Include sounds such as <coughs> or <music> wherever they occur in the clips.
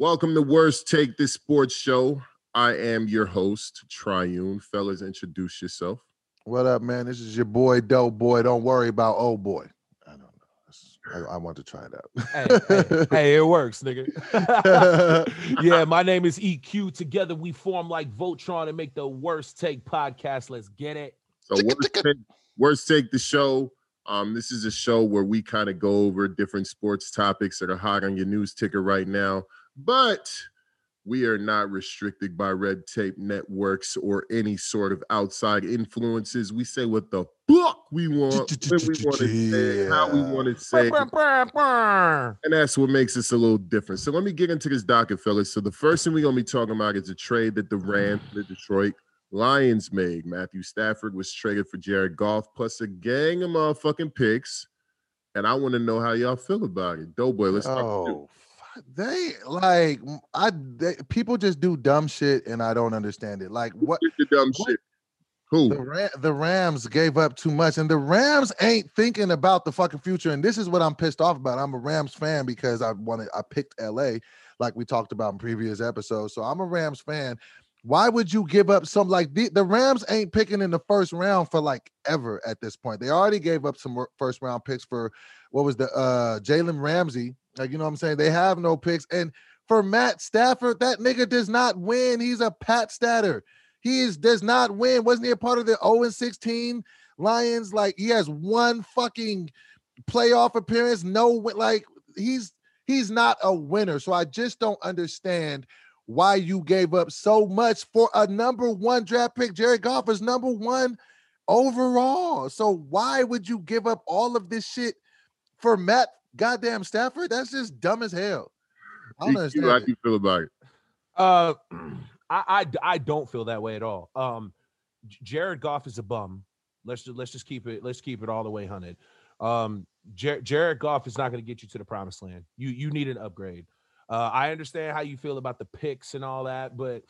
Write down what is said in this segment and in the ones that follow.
Welcome to Worst Take This Sports Show. I am your host, Triune. Fellas, introduce yourself. What up, man? This is your boy, Dope Boy. Don't worry about old boy. I don't know. I, I want to try it out. hey, hey, hey, it works, nigga. <laughs> yeah, my name is EQ. Together we form like Voltron and make the worst take podcast. Let's get it. So worst take, worst take the show. Um, this is a show where we kind of go over different sports topics that are hot on your news ticker right now, but we are not restricted by red tape networks or any sort of outside influences. We say what the fuck we want, when we want to say, how we want to say, and that's what makes us a little different. So let me get into this docket, fellas. So the first thing we're gonna be talking about is a trade that the Rams, the Detroit Lions made. Matthew Stafford was traded for Jared Goff plus a gang of motherfucking picks. And I want to know how y'all feel about it. Doughboy, let's oh, they like I they, people just do dumb shit and I don't understand it. Like what the dumb what, shit? Who? The, Ram, the Rams gave up too much, and the Rams ain't thinking about the fucking future. And this is what I'm pissed off about. I'm a Rams fan because I wanted I picked LA, like we talked about in previous episodes. So I'm a Rams fan, why would you give up some like the, the Rams ain't picking in the first round for like ever at this point? They already gave up some first round picks for what was the uh Jalen Ramsey. Like, you know what I'm saying? They have no picks. And for Matt Stafford, that nigga does not win. He's a pat statter. He is does not win. Wasn't he a part of the 0 and 16 Lions? Like he has one fucking playoff appearance. No like he's he's not a winner. So I just don't understand why you gave up so much for a number one draft pick. Jared Goff is number one overall. So why would you give up all of this shit for Matt goddamn Stafford? That's just dumb as hell. I don't understand. How do you feel about it? Uh, <clears throat> I, I I don't feel that way at all. Um, Jared Goff is a bum. Let's just let's just keep it let's keep it all the way hunted. Um, Jer- Jared Goff is not going to get you to the promised land. You you need an upgrade. Uh, I understand how you feel about the picks and all that, but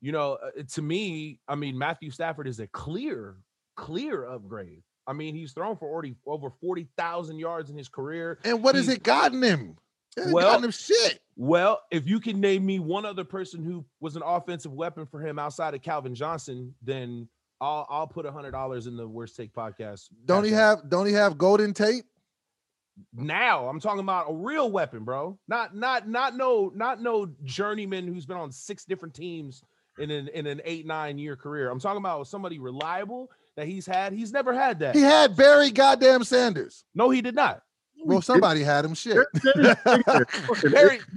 you know, uh, to me, I mean, Matthew Stafford is a clear, clear upgrade. I mean, he's thrown for 40, over 40,000 yards in his career. And what he's, has it gotten him? It well, gotten him shit. Well, if you can name me one other person who was an offensive weapon for him outside of Calvin Johnson, then I'll I'll put a hundred dollars in the worst take podcast. Don't he have don't he have Golden Tate? now i'm talking about a real weapon bro not not not no not no journeyman who's been on six different teams in an in an eight nine year career i'm talking about somebody reliable that he's had he's never had that he had barry goddamn sanders no he did not well, somebody had him. Shit. Barry, <laughs>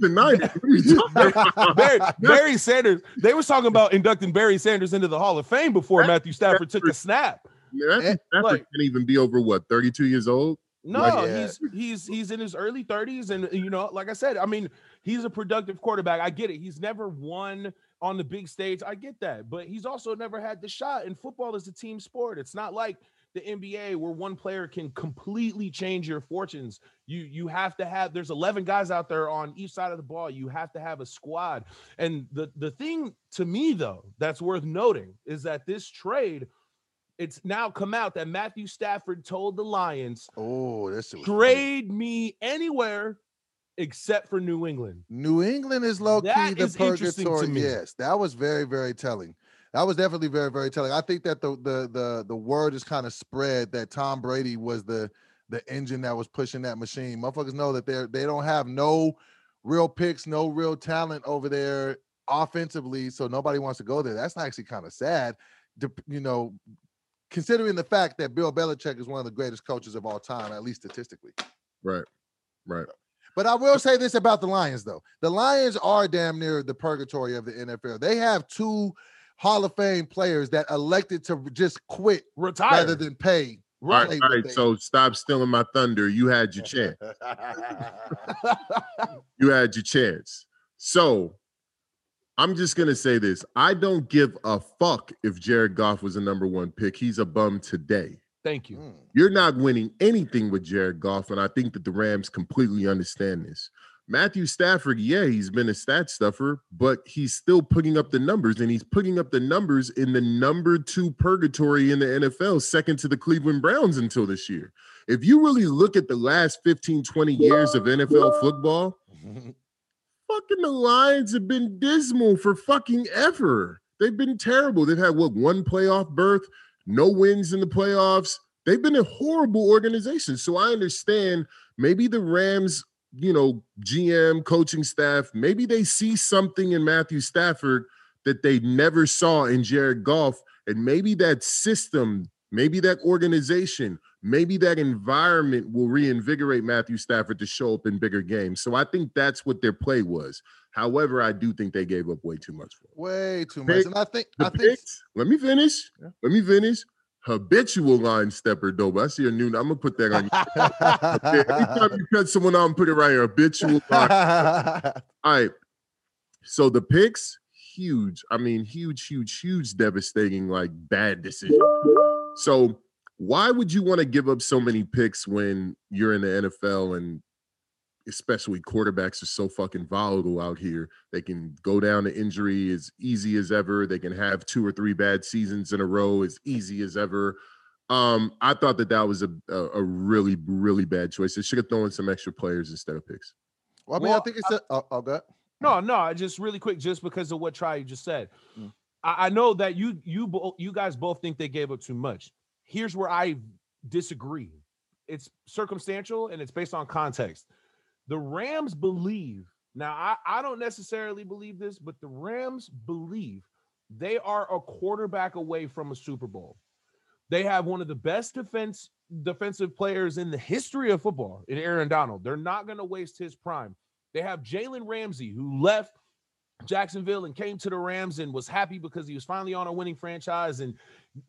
Barry, Barry Sanders. They was talking about inducting Barry Sanders into the Hall of Fame before Matthew Stafford took a snap. Yeah, eh, Stafford like, can even be over what 32 years old. No, like, yeah. he's he's he's in his early 30s, and you know, like I said, I mean, he's a productive quarterback. I get it. He's never won on the big stage. I get that, but he's also never had the shot. And football is a team sport. It's not like the NBA where one player can completely change your fortunes. You you have to have there's 11 guys out there on each side of the ball. You have to have a squad. And the the thing to me though that's worth noting is that this trade it's now come out that Matthew Stafford told the Lions, "Oh, that's trade me anywhere except for New England." New England is low that key the purgatory. Yes, that was very very telling. That was definitely very very telling. I think that the the the the word is kind of spread that Tom Brady was the the engine that was pushing that machine. Motherfuckers know that they're they don't have no real picks, no real talent over there offensively, so nobody wants to go there. That's actually kind of sad. To, You know, considering the fact that Bill Belichick is one of the greatest coaches of all time, at least statistically. Right. Right. But I will say this about the Lions, though. The Lions are damn near the purgatory of the NFL. They have two Hall of Fame players that elected to just quit Retire. rather than pay. Right, all right. So stop stealing my thunder. You had your chance. <laughs> you had your chance. So I'm just gonna say this. I don't give a fuck if Jared Goff was a number one pick. He's a bum today. Thank you. Hmm. You're not winning anything with Jared Goff, and I think that the Rams completely understand this. Matthew Stafford, yeah, he's been a stat stuffer, but he's still putting up the numbers, and he's putting up the numbers in the number two purgatory in the NFL, second to the Cleveland Browns until this year. If you really look at the last 15, 20 years of NFL football, fucking the Lions have been dismal for fucking ever. They've been terrible. They've had what one playoff berth, no wins in the playoffs. They've been a horrible organization. So I understand maybe the Rams, you know, GM, coaching staff, maybe they see something in Matthew Stafford that they never saw in Jared Goff. And maybe that system, maybe that organization, maybe that environment will reinvigorate Matthew Stafford to show up in bigger games. So I think that's what their play was. However, I do think they gave up way too much for him. Way too much. and I think I think picks, let me finish. Yeah. Let me finish. Habitual line stepper though. I see a new. I'm gonna put that on. You. <laughs> Anytime you cut someone out and put it right here, habitual <laughs> line. All right. So the picks, huge. I mean, huge, huge, huge, devastating, like bad decision. So why would you want to give up so many picks when you're in the NFL and especially quarterbacks are so fucking volatile out here. They can go down to injury as easy as ever. They can have two or three bad seasons in a row as easy as ever. Um, I thought that that was a, a, a really, really bad choice. They should have thrown some extra players instead of picks. Well, I mean, well, I think it's a, oh, oh, go No, no, just really quick, just because of what Try just said. Mm. I, I know that you, you, both you guys both think they gave up too much. Here's where I disagree. It's circumstantial and it's based on context the Rams believe. Now, I, I don't necessarily believe this, but the Rams believe they are a quarterback away from a Super Bowl. They have one of the best defense defensive players in the history of football in Aaron Donald. They're not going to waste his prime. They have Jalen Ramsey, who left Jacksonville and came to the Rams and was happy because he was finally on a winning franchise. And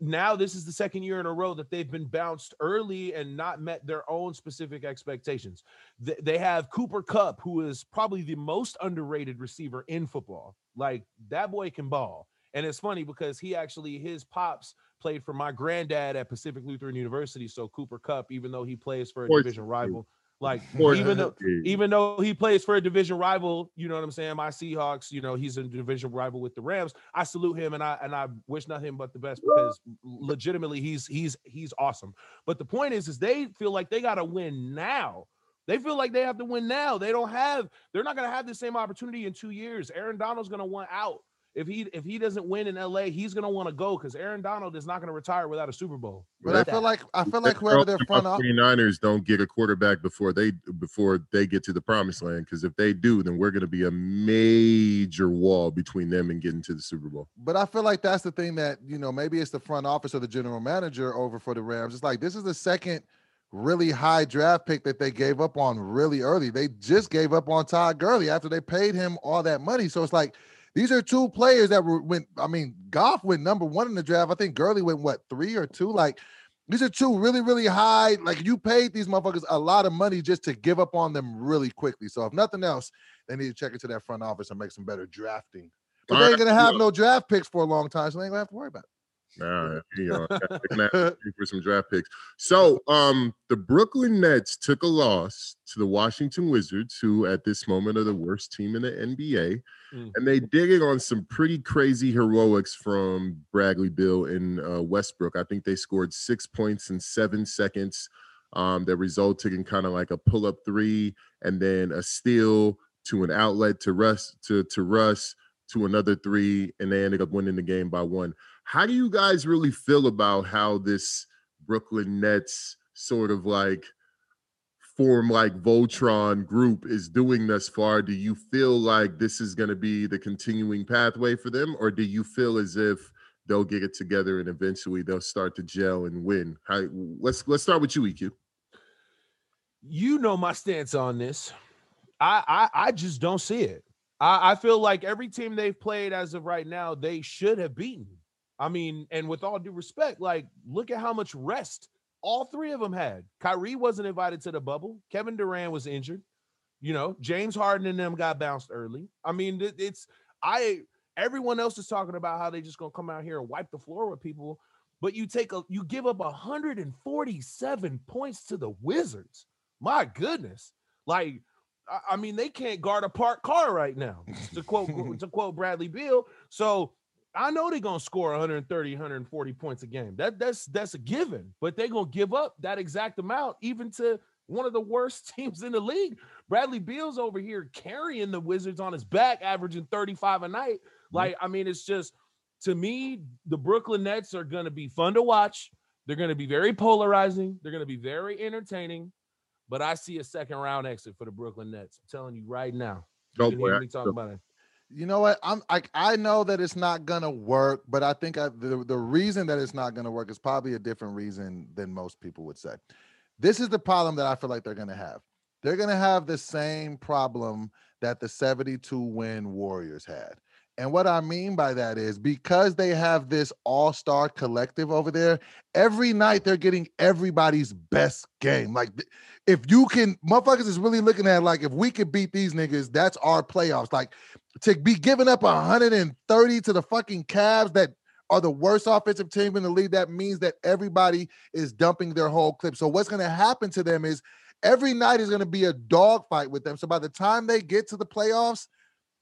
now this is the second year in a row that they've been bounced early and not met their own specific expectations. They have Cooper Kupp, who is probably the most underrated receiver in football. Like that boy can ball. And it's funny because he actually, his pops played for my granddad at Pacific Lutheran University. So Cooper Kupp, even though he plays for a division rival, like <laughs> even though even though he plays for a division rival, you know what I'm saying? My Seahawks, you know, he's a division rival with the Rams. I salute him and I and I wish nothing but the best because legitimately he's he's he's awesome. But the point is, is they feel like they gotta win now. They feel like they have to win now. They don't have, they're not gonna have the same opportunity in two years. Aaron Donald's gonna want out if he if he doesn't win in LA, he's gonna want to go because Aaron Donald is not gonna retire without a Super Bowl. But I feel like I feel like whoever their front office 49ers don't get a quarterback before they before they get to the promised land. Because if they do, then we're gonna be a major wall between them and getting to the Super Bowl. But I feel like that's the thing that you know, maybe it's the front office or the general manager over for the Rams. It's like this is the second really high draft pick that they gave up on really early. They just gave up on Todd Gurley after they paid him all that money. So it's like these are two players that were went. I mean, Goff went number one in the draft. I think Gurley went what three or two. Like these are two really, really high. Like you paid these motherfuckers a lot of money just to give up on them really quickly. So if nothing else, they need to check into that front office and make some better drafting. But they ain't gonna have no draft picks for a long time, so they ain't gonna have to worry about it. Nah, <laughs> you know, for some draft picks. So, um, the Brooklyn Nets took a loss to the Washington Wizards, who at this moment are the worst team in the NBA, mm. and they did it on some pretty crazy heroics from Bradley Beal and uh, Westbrook. I think they scored six points in seven seconds. Um, that resulted in kind of like a pull-up three, and then a steal to an outlet to Russ to to Russ to another three, and they ended up winning the game by one. How do you guys really feel about how this Brooklyn Nets sort of like form like Voltron group is doing thus far? Do you feel like this is going to be the continuing pathway for them, or do you feel as if they'll get it together and eventually they'll start to gel and win? How, let's let's start with you, EQ. You know my stance on this. I I, I just don't see it. I, I feel like every team they've played as of right now, they should have beaten. I mean, and with all due respect, like look at how much rest all three of them had. Kyrie wasn't invited to the bubble. Kevin Durant was injured. You know, James Harden and them got bounced early. I mean, it's I everyone else is talking about how they just gonna come out here and wipe the floor with people, but you take a you give up 147 points to the Wizards. My goodness. Like I mean, they can't guard a parked car right now, to quote <laughs> to quote Bradley Beal. So I know they're gonna score 130, 140 points a game. That that's that's a given, but they're gonna give up that exact amount even to one of the worst <laughs> teams in the league. Bradley Beal's over here carrying the Wizards on his back, averaging 35 a night. Like, I mean, it's just to me, the Brooklyn Nets are going to be fun to watch. They're going to be very polarizing. They're going to be very entertaining. But I see a second round exit for the Brooklyn Nets. I'm telling you right now. Oh, Don't worry. talk about it. You know what? I'm I I know that it's not gonna work, but I think I, the the reason that it's not gonna work is probably a different reason than most people would say. This is the problem that I feel like they're gonna have. They're gonna have the same problem that the 72 win Warriors had. And what I mean by that is because they have this all star collective over there, every night they're getting everybody's best game. Like, if you can, motherfuckers is really looking at like, if we could beat these niggas, that's our playoffs. Like, to be giving up 130 to the fucking Cavs that are the worst offensive team in the league, that means that everybody is dumping their whole clip. So, what's going to happen to them is every night is going to be a dogfight with them. So, by the time they get to the playoffs,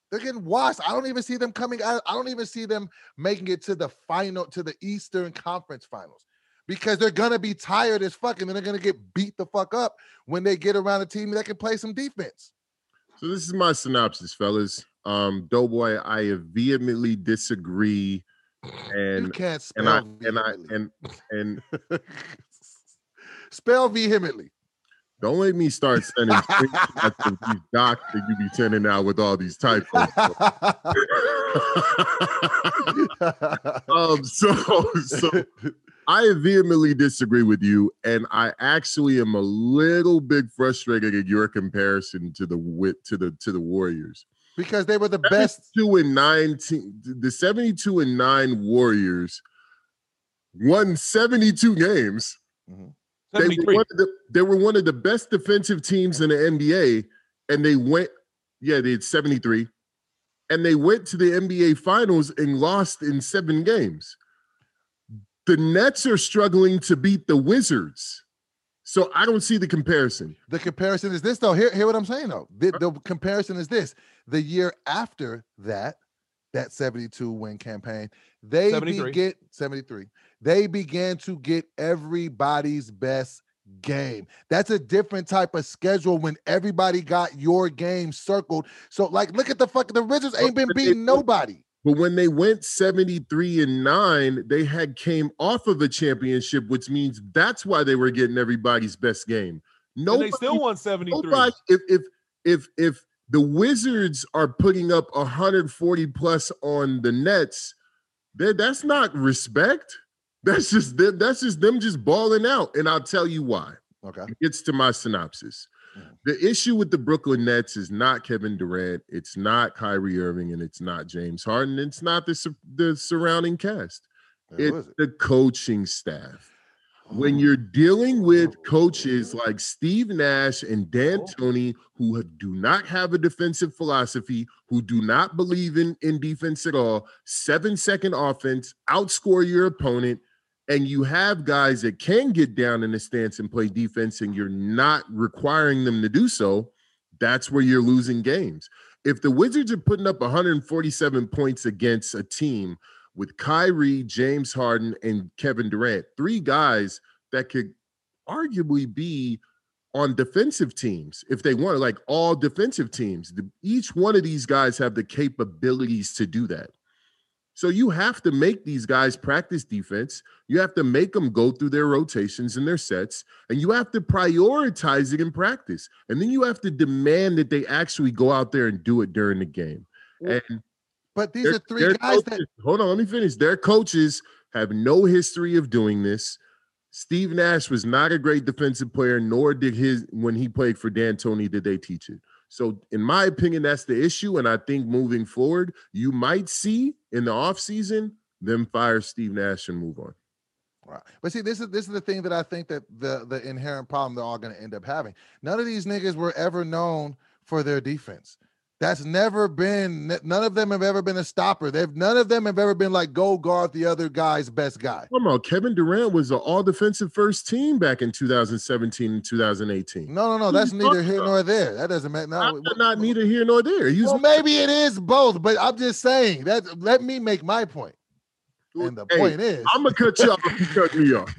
they're getting washed. I don't even see them coming out. I don't even see them making it to the final, to the Eastern Conference Finals because they're gonna be tired as fuck and they're gonna get beat the fuck up when they get around a team that can play some defense. So this is my synopsis, fellas. Um, Doughboy, I vehemently disagree, and you can't spell and I and I and and <laughs> spell vehemently. Don't let me start sending <laughs> screenshots of these docs that you be sending out with all these typos. <laughs> um, so, so I vehemently disagree with you, and I actually am a little bit frustrated at your comparison to the wit to the to the Warriors because they were the best. Two and nineteen, the seventy-two and nine Warriors won seventy-two games. Mm-hmm. They were, the, they were, one of the best defensive teams in the NBA, and they went, yeah, they had 73, and they went to the NBA Finals and lost in seven games. The Nets are struggling to beat the Wizards. So I don't see the comparison. The comparison is this, though. Hear, hear what I'm saying, though. The, the comparison is this. The year after that, that 72 win campaign, they 73. get 73 they began to get everybody's best game. That's a different type of schedule when everybody got your game circled. So, like, look at the fuck, the Wizards ain't been beating nobody. But when they went 73 and 9, they had came off of a championship, which means that's why they were getting everybody's best game. No, they still won 73. Nobody, if if if if the Wizards are putting up 140 plus on the Nets, that's not respect. That's just them, that's just them just balling out, and I'll tell you why. Okay, it's to my synopsis. Mm-hmm. The issue with the Brooklyn Nets is not Kevin Durant, it's not Kyrie Irving, and it's not James Harden. It's not the the surrounding cast. it's it? the coaching staff. When oh. you're dealing with coaches like Steve Nash and Dan oh. Tony, who do not have a defensive philosophy, who do not believe in, in defense at all, seven second offense, outscore your opponent, and you have guys that can get down in the stance and play defense, and you're not requiring them to do so, that's where you're losing games. If the Wizards are putting up 147 points against a team with Kyrie, James Harden, and Kevin Durant, three guys that could arguably be on defensive teams if they want, like all defensive teams. Each one of these guys have the capabilities to do that. So you have to make these guys practice defense. You have to make them go through their rotations and their sets, and you have to prioritize it in practice. And then you have to demand that they actually go out there and do it during the game. And but these are three guys coaches, that hold on, let me finish. Their coaches have no history of doing this. Steve Nash was not a great defensive player, nor did his when he played for D'Antoni did they teach it. So, in my opinion, that's the issue. And I think moving forward, you might see in the offseason them fire Steve Nash and move on. Right. But see, this is this is the thing that I think that the the inherent problem they're all going to end up having. None of these niggas were ever known for their defense. That's never been. None of them have ever been a stopper. They've none of them have ever been like go guard the other guy's best guy. Come on, Kevin Durant was an all defensive first team back in 2017 and 2018. No, no, no. That's neither here nor there. That doesn't matter. No, not, not neither here nor there. He's well, maybe it is both, but I'm just saying that. Let me make my point. And the hey, point is, I'm gonna cut you off if you cut me off.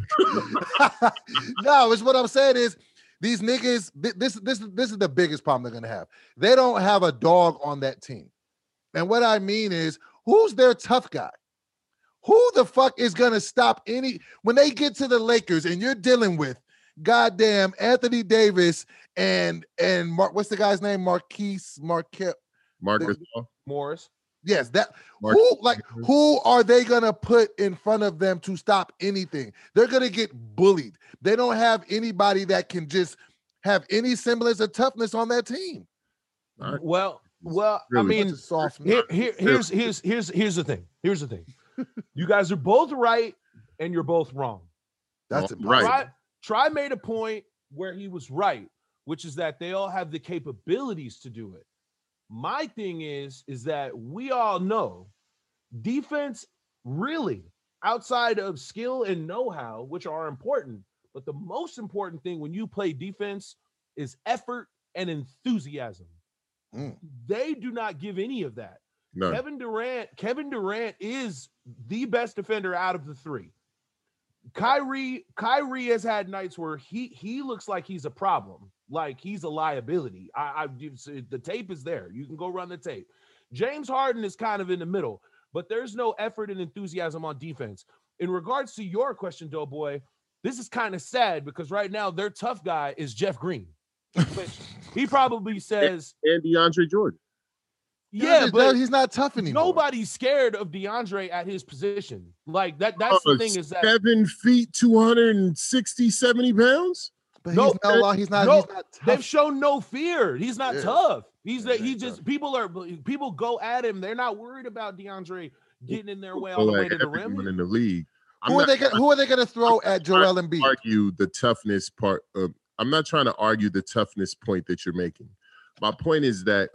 <laughs> no, it's what I'm saying is These niggas, this this this is the biggest problem they're gonna have. They don't have a dog on that team. And what I mean is, who's their tough guy? Who the fuck is gonna stop any when they get to the Lakers and you're dealing with goddamn Anthony Davis and and Mark, what's the guy's name? Marquise Marquette. Marcus, Morris. Yes, that Mark- who like who are they gonna put in front of them to stop anything? They're gonna get bullied. They don't have anybody that can just have any semblance of toughness on that team. All right. Well, well, I mean, soft here, here, here's here's here's here's the thing. Here's the thing. <laughs> you guys are both right and you're both wrong. That's Well, right. Try, Try made a point where he was right, which is that they all have the capabilities to do it. My thing is, is that we all know defense really outside of skill and know-how, which are important, but the most important thing when you play defense is effort and enthusiasm. Mm. They do not give any of that. no, Kevin Durant, Kevin Durant is the best defender out of the three. Kyrie, Kyrie has had nights where he he looks like he's a problem, like he's a liability. I, I the tape is there. You can go run the tape. James Harden is kind of in the middle, but there's no effort and enthusiasm on defense. In regards to your question, Doughboy, this is kind of sad because right now their tough guy is Jeff Green. Which he probably <laughs> says, and DeAndre Jordan. yeah, He's but he's not tough anymore. Nobody's scared of DeAndre at his position. Like that. That's Oh, the uh, thing is that seven feet, 260, 70 pounds. But no, he's no, he's not. no, he's not they've shown no fear. He's not Yeah. tough. He's that he just tough. people are people go at him. They're not worried about DeAndre getting in their way all the way to the rim. in the league. I'm Who are not they? Gonna, who are they going to throw at Joel trying Embiid? argue the toughness part of I'm not trying to argue the toughness point that you're making. My point is that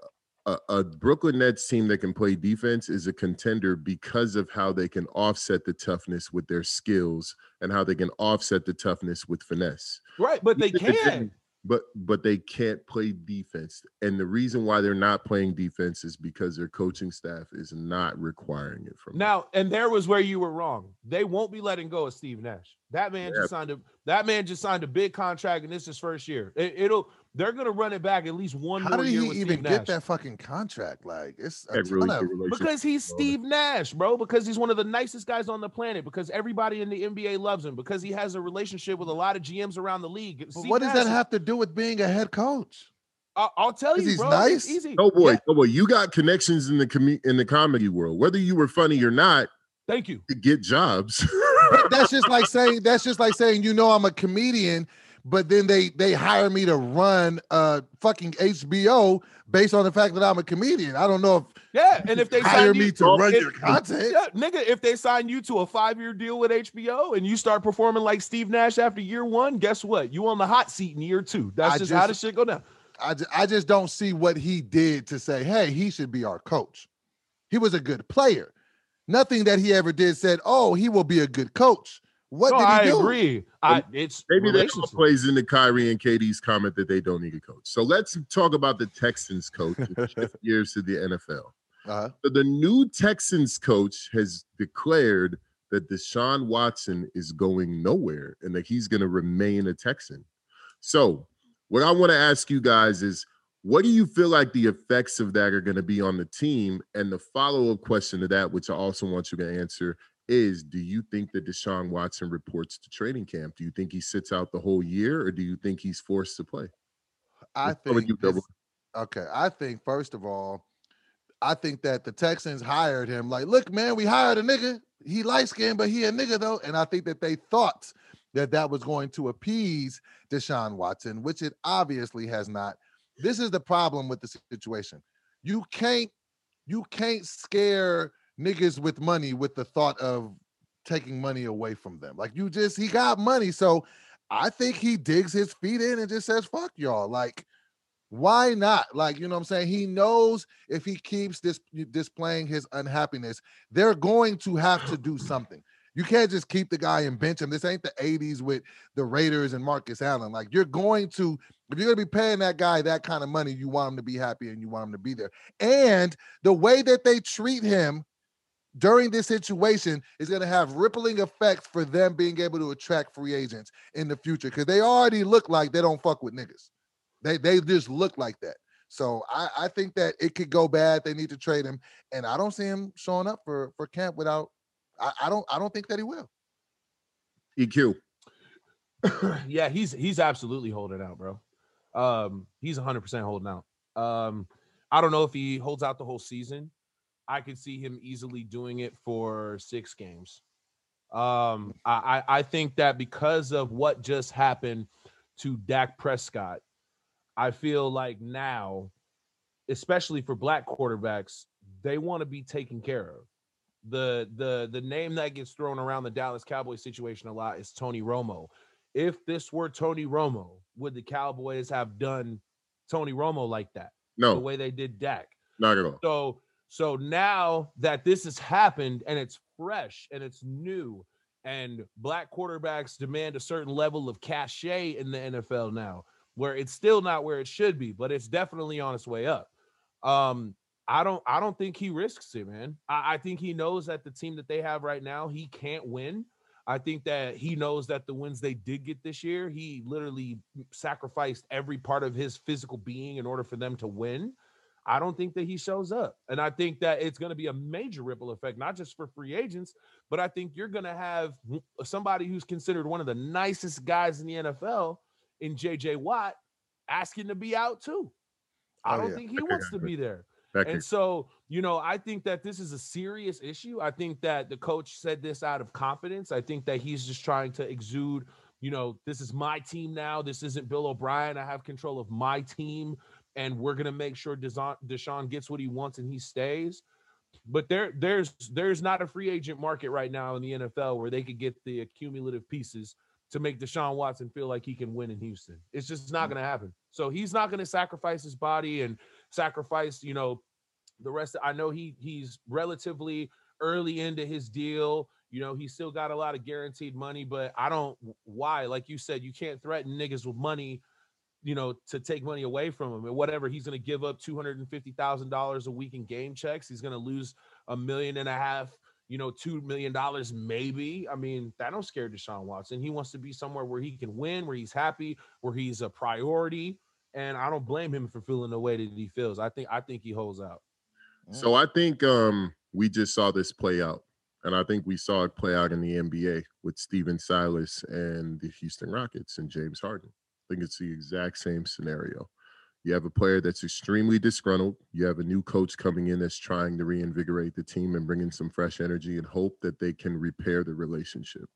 a, a Brooklyn Nets team that can play defense is a contender because of how they can offset the toughness with their skills and how they can offset the toughness with finesse. Right, but they Even can. But but they can't play defense. And the reason why they're not playing defense is because their coaching staff is not requiring it from them. Now, and there was where you were wrong. They won't be letting go of Steve Nash. That man Yeah. just signed a that man just signed a big contract, and this is his first year. It, will they're gonna run it back at least one How more did he year with even get that fucking contract? Like it's a ton really of- Because he's Steve Nash, bro. Because he's one of the nicest guys on the planet. Because everybody in the NBA loves him. Because he has a relationship with a lot of GMs around the league. But Steve what does Nash that is- have to do with being a head coach? I- I'll tell you, he's bro. nice? It's easy. Oh boy, Yeah, oh boy, you got connections in the com- in the comedy world. Whether you were funny or not, thank you. to get jobs. that's just like <laughs> saying that's just like saying you know I'm a comedian, but then they they hire me to run uh fucking HBO based on the fact that I'm a comedian. I don't know if Yeah, and if they hire me you, to Well, run if- your content. yeah, nigga, if they sign you to a five-year deal with HBO and you start performing like Steve Nash after year one, guess what? You on the hot seat in year two. That's I just, how the just- shit go down. I just, I just don't see what he did to say, hey, he should be our coach. He was a good player. Nothing that he ever did said, oh, he will be a good coach. What No, did he I do? agree. I it's Maybe that all relationship. plays into Kyrie and KD's comment that they don't need a coach. So let's talk about the Texans coach <laughs> years shift to the NFL. Uh-huh. So the new Texans coach has declared that Deshaun Watson is going nowhere and that he's going to remain a Texan. So, what I want to ask you guys is what do you feel like the effects of that are going to be on the team? And the follow up question to that, which I also want you to answer, is do you think that Deshaun Watson reports to training camp? Do you think he sits out the whole year or do you think he's forced to play? I Let's think you, this- Double. okay. I think first of all, I think that the Texans hired him. Like, look, man, we hired a nigga. He light skinned, but he a nigga though. And I think that they thought that that was going to appease Deshaun Watson, which it obviously has not. This is the problem with the situation. You can't, you can't scare niggas with money with the thought of taking money away from them. Like you just, he got money, so I think he digs his feet in and just says, fuck y'all. Like, why not? Like, you know what I'm saying? He knows if he keeps this displaying his unhappiness, they're going to have to do something. You can't just keep the guy and bench him. This ain't the 80s with the Raiders and Marcus Allen. Like, you're going to, if you're going to be paying that guy that kind of money, you want him to be happy and you want him to be there. And the way that they treat him during this situation is going to have rippling effects for them being able to attract free agents in the future because they already look like they don't fuck with niggas. They they just look like that. So I, I think that it could go bad. They need to trade him, and I don't see him showing up for for camp without. I, I don't I don't think that he will. EQ. <coughs> yeah, he's he's absolutely holding out, bro. Um, he's 100 percent holding out. Um, I don't know if he holds out the whole season. I could see him easily doing it for six games. Um, I, I think that because of what just happened to Dak Prescott, I feel like now, especially for black quarterbacks, they want to be taken care of. The the the name that gets thrown around the Dallas Cowboys situation a lot is Tony Romo. If this were Tony Romo, would the Cowboys have done Tony Romo like that? No, the way they did Dak. Not at all. So so now that this has happened and it's fresh and it's new, and black quarterbacks demand a certain level of cachet in the NFL now, where it's still not where it should be, but it's definitely on its way up. Um, I don't I don't think he risks it, man. I, I think he knows that the team that they have right now, he can't win. I think that he knows that the wins they did get this year, he literally sacrificed every part of his physical being in order for them to win. I don't think that he shows up. And I think that it's going to be a major ripple effect, not just for free agents, but I think you're going to have somebody who's considered one of the nicest guys in the NFL in JJ Watt asking to be out too. I oh, don't yeah. think he wants to be there. And so, you know, I think that this is a serious issue. I think that the coach said this out of confidence. I think that he's just trying to exude, you know, this is my team now. This isn't Bill O'Brien. I have control of my team and we're gonna make sure Deshaun, gets what he wants and he stays. But there, there's there's not a free agent market right now in the NFL where they could get the accumulative pieces to make Deshaun Watson feel like he can win in Houston. It's just not mm. going to happen. So he's not going to sacrifice his body and sacrifice, you know, the rest. Of, I know he he's relatively early into his deal. You know, he still got a lot of guaranteed money, but I don't why. Like you said, you can't threaten niggas with money you know, to take money away from him and whatever. He's going to give up two hundred and fifty thousand dollars a week in game checks. He's going to lose a million and a half, you know, two million dollars maybe. I mean, that don't scare Deshaun Watson. He wants to be somewhere where he can win, where he's happy, where he's a priority. And I don't blame him for feeling the way that he feels. I think I think he holds out. So I think um we just saw this play out. And I think we saw it play out in the NBA with Stephen Silas and the Houston Rockets and James Harden think it's the exact same scenario. You have a player that's extremely disgruntled. You have a new coach coming in that's trying to reinvigorate the team and bring in some fresh energy and hope that they can repair the relationship.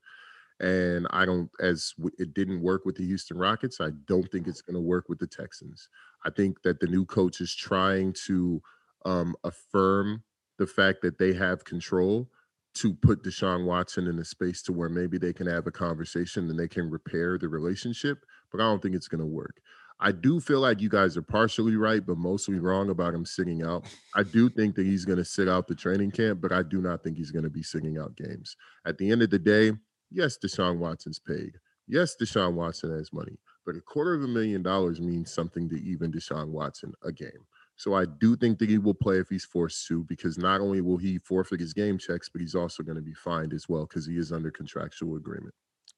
And I don't, as it didn't work with the Houston Rockets, I don't think it's going to work with the Texans. I think that the new coach is trying to um, affirm the fact that they have control to put Deshaun Watson in a space to where maybe they can have a conversation and they can repair the relationship, but I don't think it's going to work. I do feel like you guys are partially right, but mostly wrong about him sitting out. I do think that he's going to sit out the training camp, but I do not think he's going to be sitting out games. At the end of the day, yes, Deshaun Watson's paid. Yes, Deshaun Watson has money, but a quarter of a million dollars means something to even Deshaun Watson a game. So I do think that he will play if he's forced to, because not only will he forfeit his game checks, but he's also going to be fined as well because he is under contractual agreement.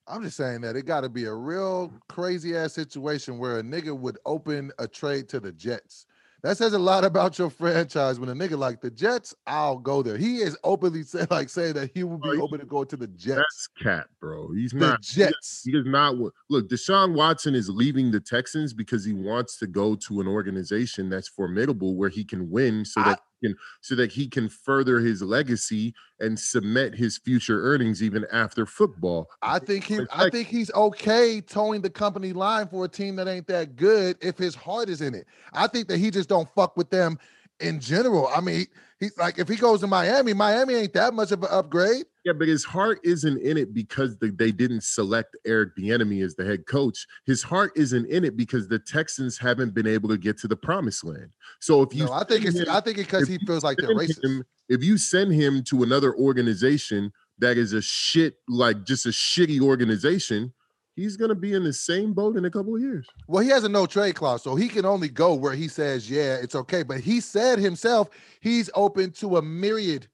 I'm just saying that it got to be a real crazy ass situation where a nigga would open a trade to the Jets that says a lot <laughs> about your franchise when a nigga like the Jets, I'll go there. He is openly <laughs> say, like saying that he will be oh, open to go to the Jets. That's cat, bro. He's the not Jets. He, he is not look, Deshaun Watson is leaving the Texans because he wants to go to an organization that's formidable where he can win so that can so that he can further his legacy and cement his future earnings even after football. I think he I think he's okay towing the company line for a team that ain't that good if his heart is in it. I think that he just don't fuck with them in general. I mean, he's like if he goes to Miami, Miami ain't that much of an upgrade. Yeah, but his heart isn't in it because the, they didn't select Eric Bieniemy as the head coach. His heart isn't in it because the Texans haven't been able to get to the promised land. So if you, no, I think it's him, I think because he feels like they're racist. Him, if you send him to another organization that is a shit, like just a shitty organization, he's going to be in the same boat in a couple of years. Well, he has a no trade clause, so he can only go where he says, yeah, it's okay. But he said himself he's open to a myriad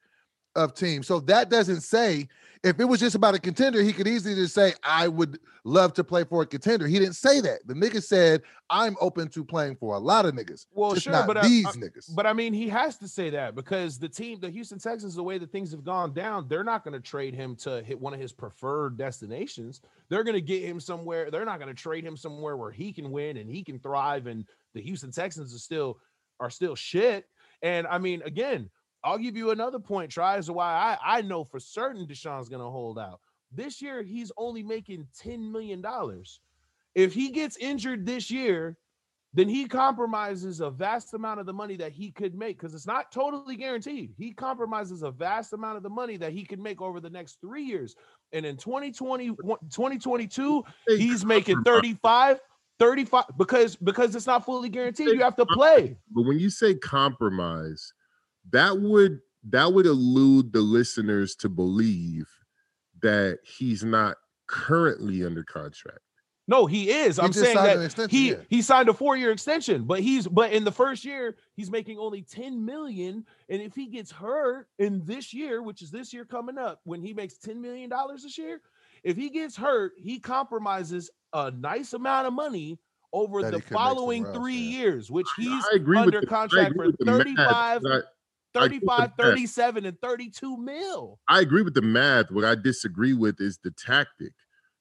of teams. So that doesn't say if it was just about a contender, he could easily just say, I would love to play for a contender. He didn't say that. The nigga said, I'm open to playing for a lot of niggas. Well, sure, but uh, these I, niggas. But I mean, he has to say that because the team, the Houston Texans, the way that things have gone down, they're not going to trade him to hit one of his preferred destinations. They're going to get him somewhere. They're not going to trade him somewhere where he can win and he can thrive. And the Houston Texans are still are still shit. And I mean, again, I'll give you another point, try as to why I, I know for certain Deshaun's gonna hold out. This year, he's only making $10 million. If he gets injured this year, then he compromises a vast amount of the money that he could make because it's not totally guaranteed. He compromises a vast amount of the money that he could make over the next three years. And in 2020, 2022, he's making 35, 35 because because it's not fully guaranteed. You have to play. But when you say compromise, that would that would elude the listeners to believe that he's not currently under contract. No, he is. He I'm saying that he yeah. he signed a four year extension, but he's but in the first year he's making only 10 million. And if he gets hurt in this year, which is this year coming up, when he makes 10 million dollars this year, if he gets hurt, he compromises a nice amount of money over that the following three years, which he's under contract for 35. 35, 37, and 32 mil. I agree with the math. What I disagree with is the tactic.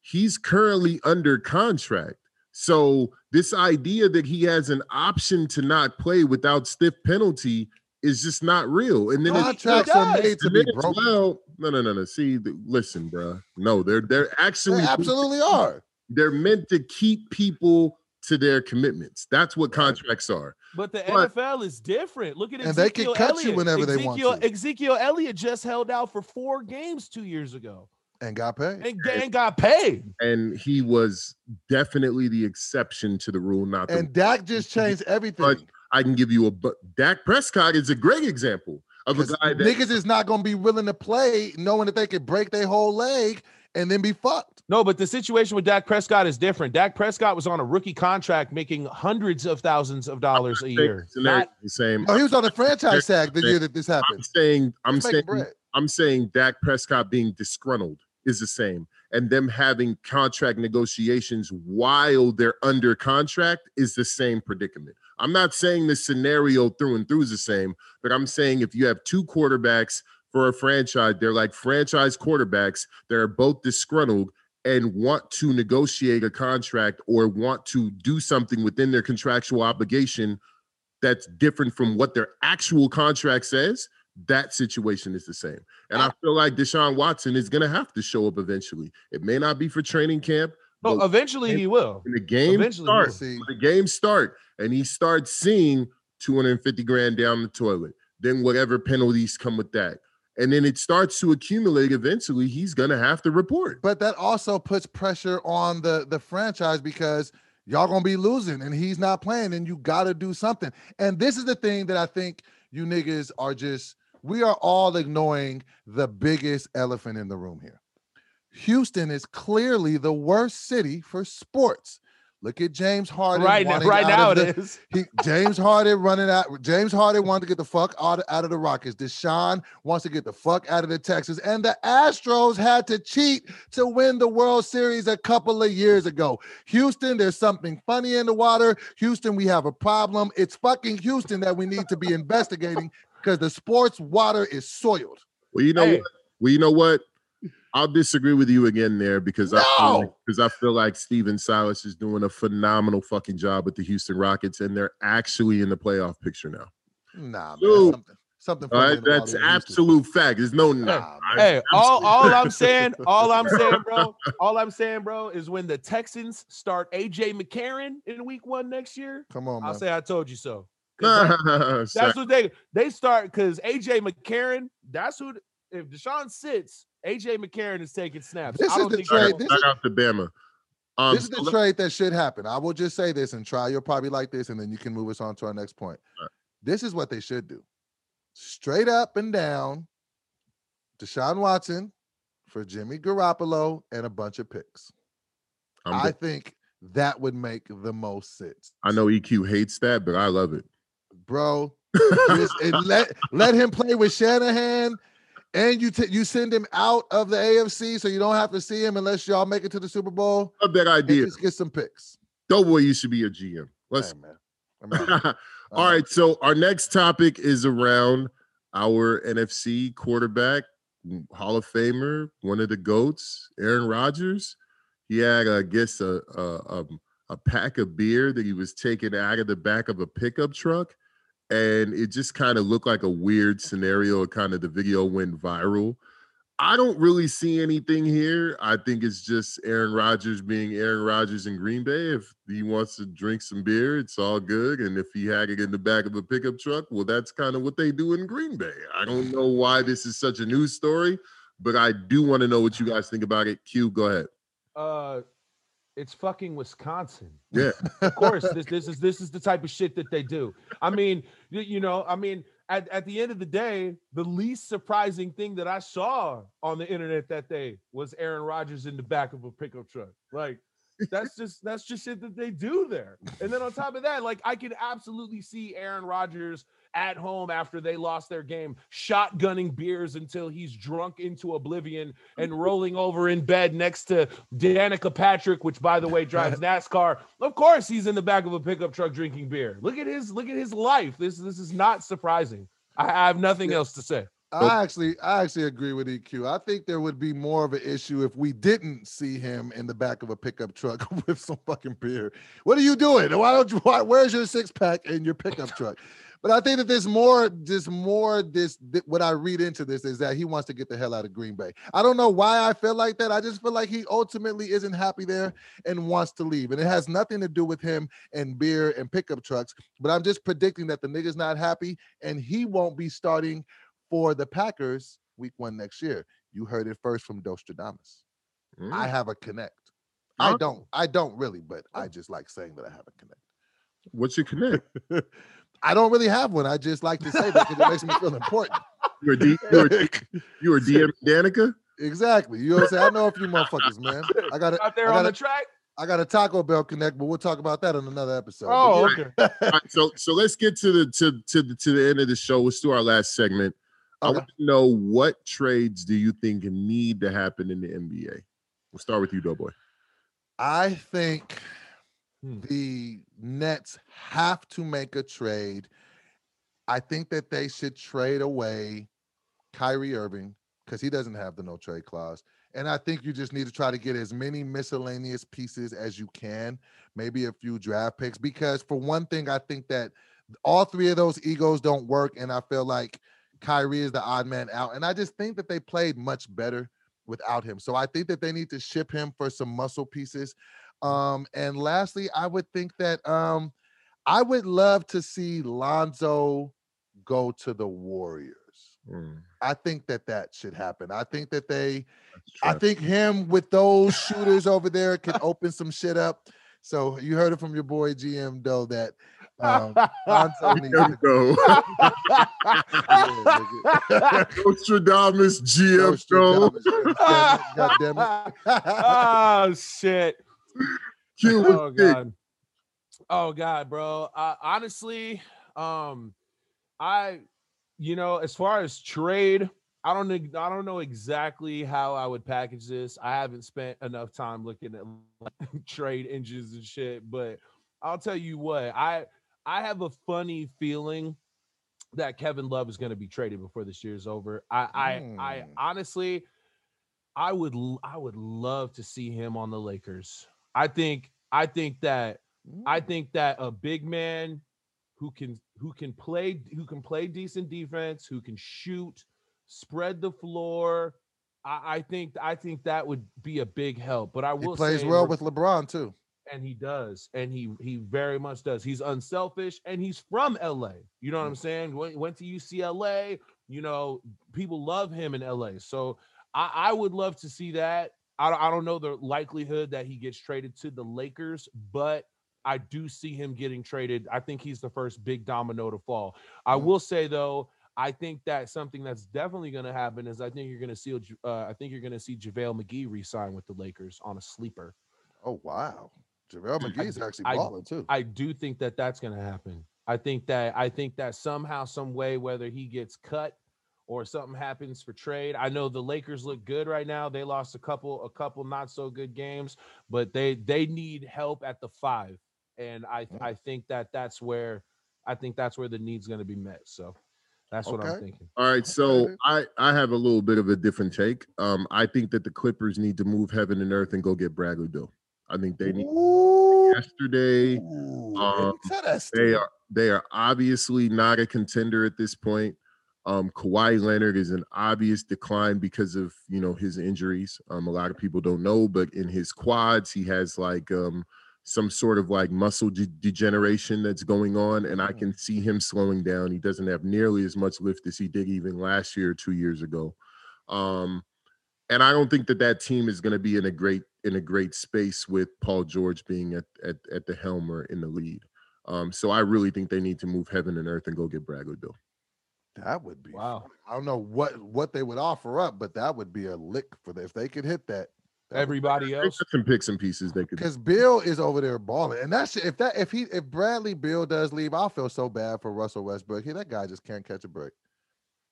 He's currently under contract. So this idea that he has an option to not play without stiff penalty is just not real. And then contracts are made to be broken. Well, no, no, no, no. See, listen, bro. No, they're they're actually they absolutely are. They're meant to keep people to their commitments. That's what contracts are. But the but, NFL is different. Look at and Ezekiel they can cut Elliott. you whenever Ezekiel, they want to. Ezekiel Elliott just held out for four games two years ago and got paid. And, and, got paid. And he was definitely the exception to the rule, not the and Dak just changed <laughs> everything. But I can give you a but Dak Prescott is a great example of a guy that niggas is not gonna be willing to play knowing that they could break their whole leg and then be fucked. No, but the situation with Dak Prescott is different. Dak Prescott was on a rookie contract making hundreds of thousands of dollars a year. Not, the same. No, he was on a franchise tag the year that this happened. I'm saying, I'm saying, I'm saying Dak Prescott being disgruntled is the same. And them having contract negotiations while they're under contract is the same predicament. I'm not saying the scenario through and through is the same, but I'm saying if you have two quarterbacks for a franchise. They're like franchise quarterbacks that are both disgruntled and want to negotiate a contract or want to do something within their contractual obligation that's different from what their actual contract says. That situation is the same. And I feel like Deshaun Watson is going to have to show up eventually. It may not be for training camp. Oh, but eventually he will. The game eventually starts, the game start and he starts seeing 250 grand down the toilet, then whatever penalties come with that and then it starts to accumulate eventually he's going to have to report. But that also puts pressure on the the franchise because y'all going to be losing and he's not playing and you got to do something. And this is the thing that i think you niggas are just we are all ignoring the biggest elephant in the room here. Houston is clearly the worst city for sports Look at James Harden. Right now, right now it the, is. He, James Harden running out. James Harden wanted to get the fuck out of, out of the Rockets. Deshaun wants to get the fuck out of the Texas. And the Astros had to cheat to win the World Series a couple of years ago. Houston, there's something funny in the water. Houston, we have a problem. It's fucking Houston that we need to be investigating because the sports water is soiled. Well, you know hey. what? Well, you know what? I'll disagree with you again there because no! I feel like, because I feel like Stephen Silas is doing a phenomenal fucking job with the Houston Rockets, and they're actually in the playoff picture now. Nah, man, something. Something right, that's absolute fact. There's no nah. Hey, all, all I'm saying, <laughs> all I'm saying, bro, all I'm saying, bro, is when the Texans start AJ McCarron in week one next year. Come on, I'll man. say I told you so. <laughs> That, that's what they they start because AJ McCarron. That's who. If Deshaun sits, AJ McCarron is taking snaps. This is the trade. This is, out to Bama. Um, this is the trade that should happen. I will just say this and try. You'll probably like this, and then you can move us on to our next point. Right. This is what they should do: straight up and down, Deshaun Watson for Jimmy Garoppolo and a bunch of picks. I think that would make the most sense. I know EQ hates that, but I love it, bro. <laughs> just, let let him play with Shanahan and you t- you send him out of the AFC, so you don't have to see him unless y'all make it to the Super Bowl. Love that And idea. just get some picks. Doughboy, you should be a GM. Let's Hey, man. <laughs> All right, so our next topic is around our NFC quarterback, Hall of Famer, one of the goats, Aaron Rodgers. He had, I guess, a a, um, a pack of beer that he was taking out of the back of a pickup truck, and it just kind of looked like a weird scenario. Kind of the video went viral. I don't really see anything here. I think it's just Aaron Rodgers being Aaron Rodgers in Green Bay. If he wants to drink some beer, it's all good. And if he had it in the back of a pickup truck, well, that's kind of what they do in Green Bay. I don't know why this is such a news story, but I do want to know what you guys think about it. Q, go ahead. Uh, it's fucking Wisconsin. Yeah. of course this this is this is the type of shit that they do i mean you know i mean at, at the end of the day the least surprising thing that i saw on the internet that day was aaron Rodgers in the back of a pickup truck like that's just that's just shit that they do there and then on top of that like i can absolutely see aaron Rodgers at home after they lost their game shotgunning beers until he's drunk into oblivion and <laughs> rolling over in bed next to Danica Patrick, which by the way drives <laughs> NASCAR. Of course, he's in the back of a pickup truck drinking beer. Look at his look at his life. This this is not surprising. I, I have nothing else to say. I actually, I actually agree with EQ. I think there would be more of an issue if we didn't see him in the back of a pickup truck <laughs> with some fucking beer. What are you doing? Why don't you? Why, where's your six pack in your pickup truck? But I think that there's more, there's more. This th- what I read into this is that he wants to get the hell out of Green Bay. I don't know why I feel like that. I just feel like he ultimately isn't happy there and wants to leave, and it has nothing to do with him and beer and pickup trucks. But I'm just predicting that the nigga's not happy, and he won't be starting for the Packers week one next year. You heard it first from Dostradamus. I Mm. have a connect. I Oh. don't. I don't really, but I just like saying that I have a connect. What's your connect? <laughs> I don't really have one. I just like to say that because it makes me feel important. You're a, D, you're a, <laughs> you're a DM Danica? exactly. You know what I'm saying? I know a few motherfuckers, man. I got a, Out there I on got the track. I got a Taco Bell connect, but we'll talk about that on another episode. Oh, okay. All right, so so let's get to the to to the to the end of the show. Let's do our last segment. I want to know what trades do you think need to happen in the NBA? We'll start with you, Doughboy. I think Hmm. the Nets have to make a trade. I think that they should trade away Kyrie Irving because he doesn't have the no trade clause. And I think you just need to try to get as many miscellaneous pieces as you can, maybe a few draft picks. Because for one thing, I think that all three of those egos don't work. And I feel like Kyrie is the odd man out. And I just think that they played much better without him. So I think that they need to ship him for some muscle pieces. Um, and lastly, I would think that um, I would love to see Lonzo go to the Warriors. Mm, I think that that should happen. I think that they, I think him with those shooters over there can open some shit up. So you heard it from your boy GM though that um, Lonzo <laughs> needs to go. <laughs> Yeah, <laughs> Nostradamus. GM go. God damn it. oh shit. <laughs> Q was oh god. Oh god bro. Uh, honestly um i you know as far as trade i don't know i don't know exactly how i would package this. I haven't spent enough time looking at like, <laughs> trade engines and shit but i'll tell you what i i have a funny feeling that kevin love is going to be traded before this year's over. I i i Mm. honestly I would I would love to see him on the Lakers. I think I think that I Mm. think that a big man who can who can play who can play decent defense, who can shoot, spread the floor. I, I think I think that would be a big help. But I he will plays say well with LeBron too. and he does and he he very much does he's unselfish and he's from la you know what i'm saying went, went to ucla you know people love him in la so i i would love to see that I, don't- I don't know the likelihood that he gets traded to the lakers but i do see him getting traded i think he's the first big domino to fall i Mm. will say though I think that something that's definitely going to happen is I think you're going to see uh, I think you're going to see JaVale McGee re-sign with the Lakers on a sleeper. Oh wow. JaVale McGee's actually I- balling too. I do think that that's going to happen. I think that I think that somehow, some way, whether he gets cut or something happens for trade. I know the Lakers look good right now. They lost a couple a couple not so good games, but they they need help at the 5. And I Mm. I think that that's where I think that's where the need's going to be met. So that's what I'm thinking. All right, so I I have a little bit of a different take. Um, I think that the Clippers need to move heaven and earth and go get Bradley Beal. I think they need Ooh, yesterday. ooh, um, tell that They are they are obviously not a contender at this point. Um, Kawhi Leonard is an obvious decline because of you know his injuries. Um, a lot of people don't know, but in his quads, he has like um some sort of like muscle de- degeneration that's going on, and I Mm. can see him slowing down. He doesn't have nearly as much lift as he did even last year two years ago. Um, and I don't think that that team is going to be in a great in a great space with Paul George being at at, at the helm or in the lead. Um, so I really think they need to move heaven and earth and go get Bradley Beal. That would be. Wow. I don't know what what they would offer up, but that would be a lick for the, if they could hit that. Everybody I think else that's some picks and pieces they could. Because Beal is over there balling, and that's if that if he if Bradley Beal does leave, I'll feel so bad for Russell Westbrook. He that guy just can't catch a break.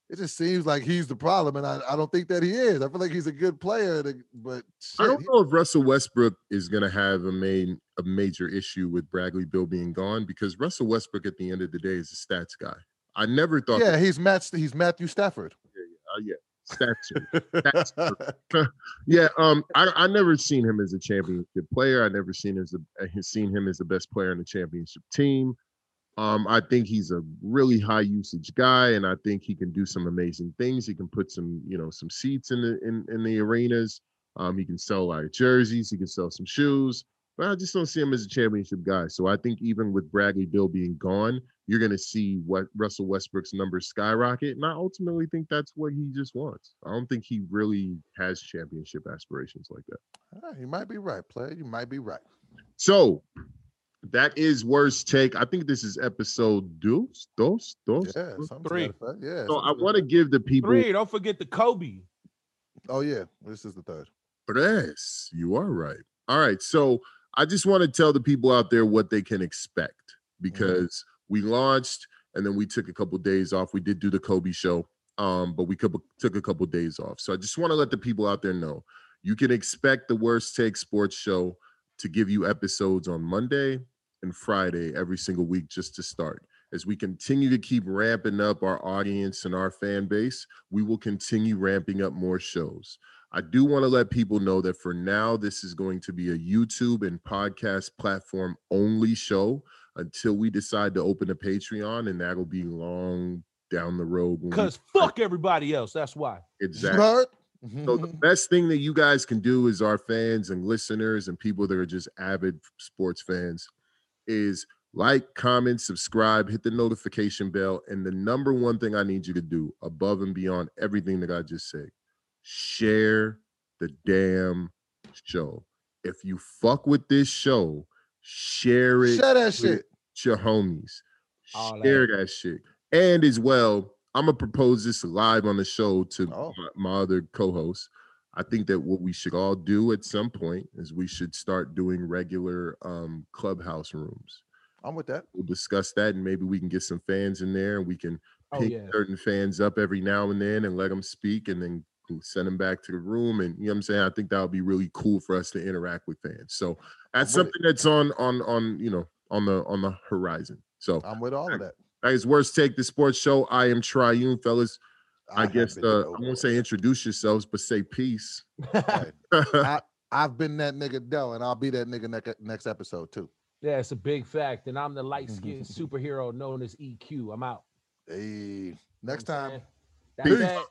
It just seems like he's the problem, and I, I don't think that he is. I feel like he's a good player, to- but I don't he- know if Russell Westbrook is going to have a main a major issue with Bradley Beal being gone because Russell Westbrook at the end of the day is a stats guy. I never thought. yeah, that, he's Matt. He's Matthew Stafford. uh, yeah, stats. <laughs> Yeah, um, I I never seen him as a championship player. I never seen as a uh, seen him as the best player in the championship team. Um, I think he's a really high usage guy, and I think he can do some amazing things. He can put some, you know, some seats in the in, in the arenas. Um, he can sell a lot of jerseys. He can sell some shoes, but I just don't see him as a championship guy. So I think even with Bradley Beal being gone, you're going to see what Russell Westbrook's numbers skyrocket, and I ultimately think that's what he just wants. I don't think he really has championship aspirations like that. Ah, you might be right, player. You might be right. So that is worst take. I think this is episode dos, dos, dos. Yeah, something Three. that. Yeah. So I want to give the people three. Don't forget the Kobe. Oh yeah, this is the third. Yes, you are right. All right. So I just want to tell the people out there what they can expect because we launched and then we took a couple days off. We did do the Kobe show, um, but we took a couple days off. So I just want to let the people out there know you can expect the Worst Take Sports Show to give you episodes on Monday and Friday every single week just to start. As we continue to keep ramping up our audience and our fan base, we will continue ramping up more shows. I do want to let people know that for now, this is going to be a YouTube and podcast platform only show until we decide to open a Patreon, and that'll be long down the road. when we- Cause fuck everybody else. That's why. exactly. Smart. So the mm-hmm. best thing that you guys can do is our fans and listeners and people that are just avid sports fans is like, comment, subscribe, hit the notification bell, and the number one thing I need you to do above and beyond everything that I just said, share the damn show. If you fuck with this show, share it Share that with shit. your homies. All that. Share that shit. And as well, I'm gonna propose this live on the show to Oh. my, my other co-hosts. I think that what we should all do at some point is we should start doing regular um, clubhouse rooms. I'm with that. We'll discuss that, and maybe we can get some fans in there, and we can Oh pick yeah. certain fans up every now and then and let them speak, and then we'll send them back to the room. And you know what I'm saying? I think that would be really cool for us to interact with fans. So that's I'm something that's on on on you know on the on the horizon. So I'm with all of that. that is worst take the sports show. I am Triune, fellas. I, have guess uh, I won't say introduce yourselves, but say peace. <laughs> Right. I, <laughs> I've been that nigga Dell, and I'll be that nigga next next episode too. yeah, it's a big fact. And I'm the light skinned <laughs> superhero known as EQ. I'm out. Hey, You know next what I'm time. That's Peace. it.